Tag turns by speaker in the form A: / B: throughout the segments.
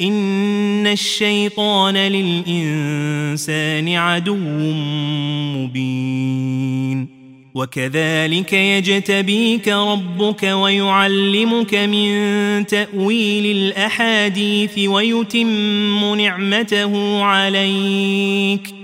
A: إن الشيطان للإنسان عدو مبين وكذلك يجتبيك ربك ويعلمك من تأويل الأحاديث ويتم نعمته عليك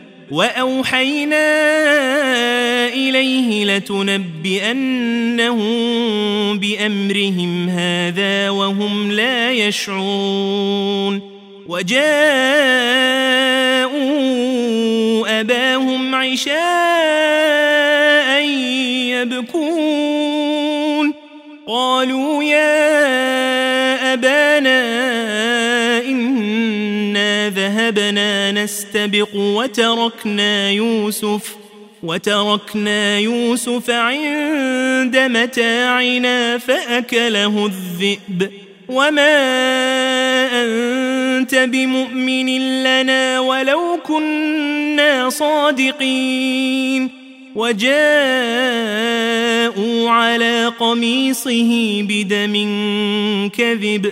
A: وأوحينا إليه لتنبئنهم بأمرهم هذا وهم لا يشعرون وجاءوا أباهم عشاء يبكون قالوا يا أبانا ذهبنا نستبق وتركنا يوسف وتركنا يوسف عند متاعنا فأكله الذئب. وما أنت بمؤمن لنا ولو كنا صادقين. وجاءوا على قميصه بدم كذب.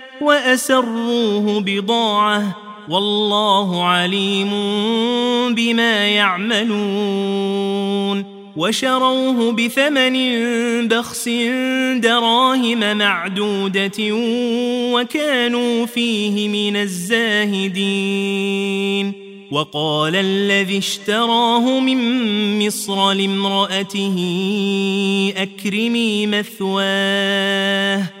A: وأسروه بضاعة والله عليم بما يعملون وشروه بثمن بخس دراهم معدودة وكانوا فيه من الزاهدين وقال الذي اشتراه من مصر لامرأته أكرمي مثواه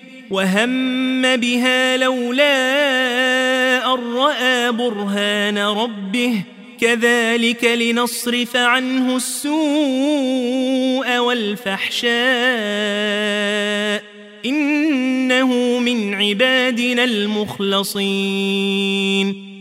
A: وهم بها لولا أن رأى برهان ربه كذلك لنصرف عنه السوء والفحشاء إنه من عبادنا المخلصين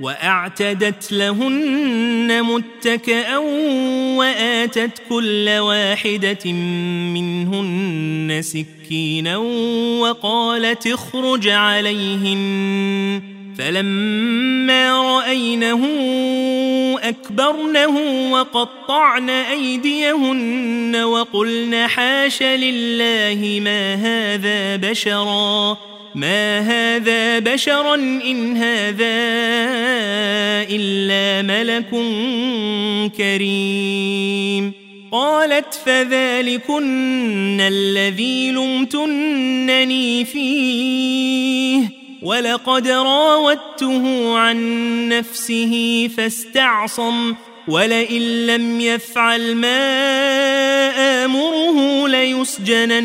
A: وأعتدت لهن متكئا وآتت كل واحدة منهن سكينا وقالت اخرج عليهن. فلما رأينه أكبرنه وقطعن أيديهن وقلن حاش لله ما هذا بشرا. ما هذا بشرا إن هذا إلا ملك كريم قالت فذلكن الذي لمتنني فيه ولقد راودته عن نفسه فاستعصم ولئن لم يفعل ما آمره ليسجنن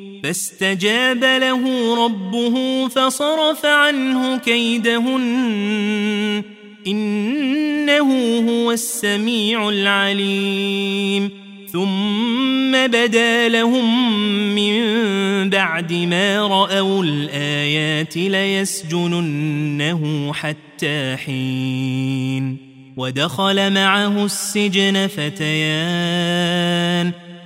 A: فاستجاب له ربه فصرف عنه كيدهن. إنه هو السميع العليم. ثم بدا لهم من بعد ما رأوا الآيات ليسجننه حتى حين. ودخل معه السجن فتيان.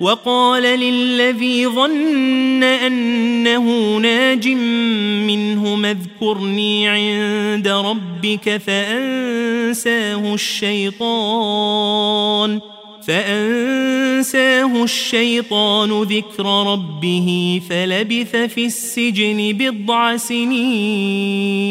A: وقال للذي ظن أنه ناج منه اذكرني عند ربك فأنساه الشيطان فأنساه الشيطان ذكر ربه فلبث في السجن بضع سنين.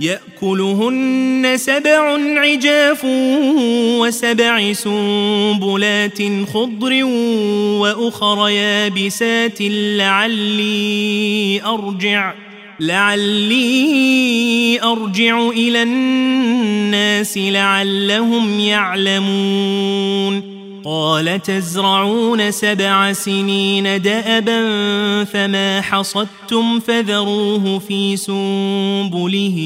A: يأكلهن سبع عجاف وسبع سنبلات خضر وأخر يابسات لعلي أرجع لعلي أرجع إلى الناس لعلهم يعلمون. قال تزرعون سبع سنين دأبا فما حصدتم فذروه في سنبله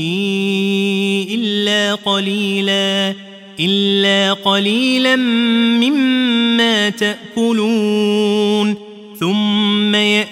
A: إلا قليلا إلا قليلا مما تأكلون ثم يأتي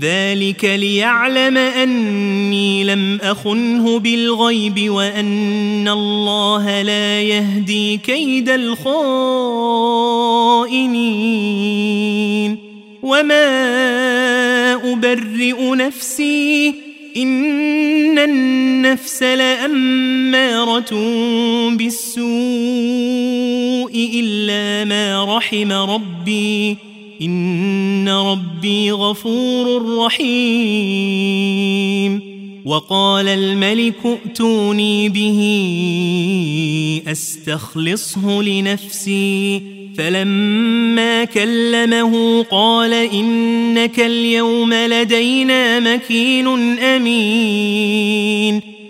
A: ذلك ليعلم أني لم أخنه بالغيب وأن الله لا يهدي كيد الخائنين. وما أبرئ نفسي إن النفس لأمارة بالسوء إلا ما رحم ربي. إن ربي غفور رحيم وقال الملك ائتوني به أستخلصه لنفسي فلما كلمه قال إنك اليوم لدينا مكين أمين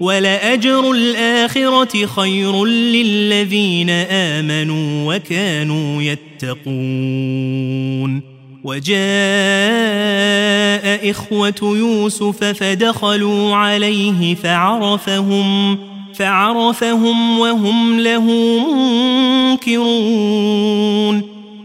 A: ولأجر الآخرة خير للذين آمنوا وكانوا يتقون. وجاء إخوة يوسف فدخلوا عليه فعرفهم فعرفهم وهم له منكرون.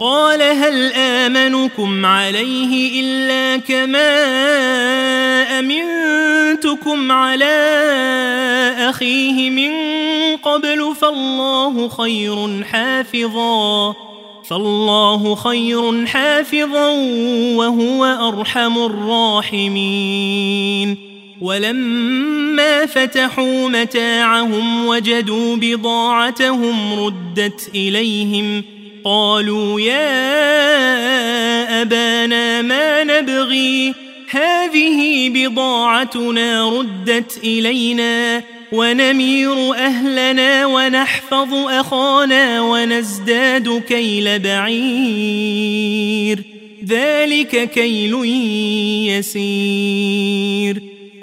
A: قال هل آمنكم عليه إلا كما أمنتكم على أخيه من قبل فالله خير حافظا فالله خير حافظا وهو أرحم الراحمين. ولما فتحوا متاعهم وجدوا بضاعتهم ردت إليهم قالوا يا أبانا ما نبغي؟ هذه بضاعتنا ردت إلينا ونمير أهلنا ونحفظ أخانا ونزداد كيل بعير. ذلك كيل يسير.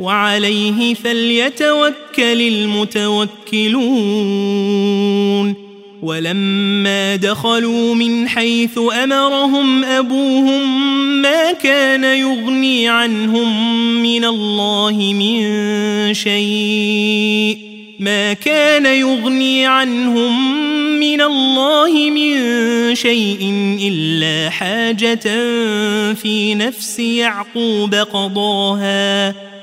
A: وعليه فليتوكل المتوكلون. ولما دخلوا من حيث أمرهم أبوهم ما كان يغني عنهم من الله من شيء ما كان يغني عنهم من الله من شيء إلا حاجة في نفس يعقوب قضاها.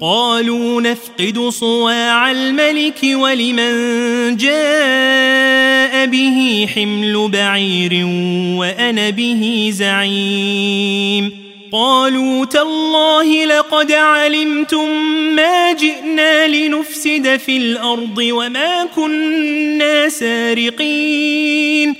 A: قالوا نفقد صواع الملك ولمن جاء به حمل بعير وأنا به زعيم. قالوا تالله لقد علمتم ما جئنا لنفسد في الأرض وما كنا سارقين.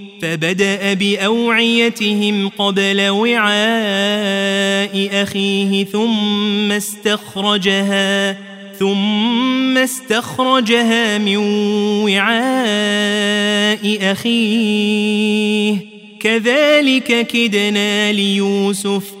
A: فبدأ بأوعيتهم قبل وعاء أخيه ثم استخرجها ثم استخرجها من وعاء أخيه. كذلك كدنا ليوسف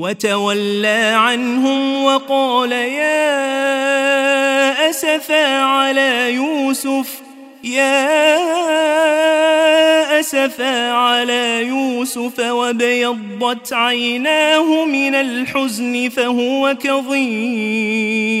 A: وتولى عنهم وقال يا أسفا على يوسف يا أسفا على يوسف وبيضت عيناه من الحزن فهو كظيم.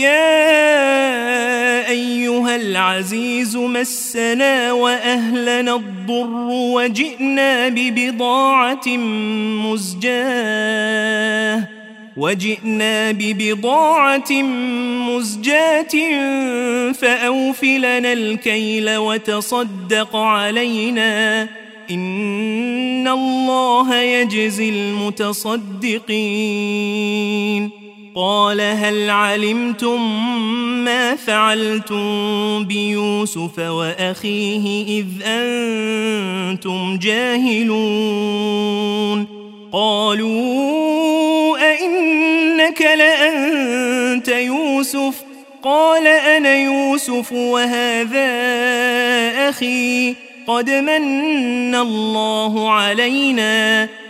A: يا أيها العزيز مسنا وأهلنا الضر وجئنا ببضاعة مزجاة وجئنا ببضاعة مزجاة فأوفلنا الكيل وتصدق علينا. إن الله يجزي المتصدقين. قال هل علمتم ما فعلتم بيوسف وأخيه إذ أنتم جاهلون؟ قالوا أئنك لأنت يوسف؟ قال أنا يوسف وهذا أخي قد من الله علينا.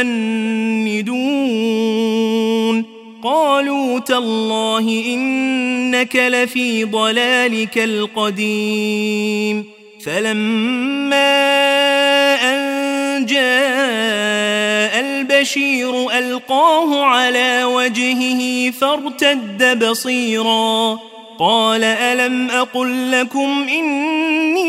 A: أن تفندون قالوا تالله إنك لفي ضلالك القديم فلما أن جاء البشير ألقاه على وجهه فارتد بصيراً قال ألم أقل لكم إني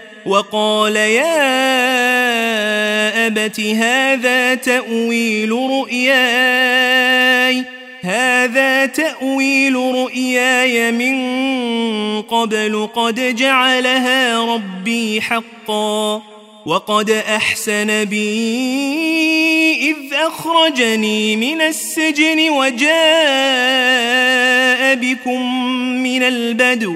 A: وقال يا أبت هذا تأويل رؤياي هذا تأويل رؤياي من قبل قد جعلها ربي حقا وقد أحسن بي إذ أخرجني من السجن وجاء بكم من البدو.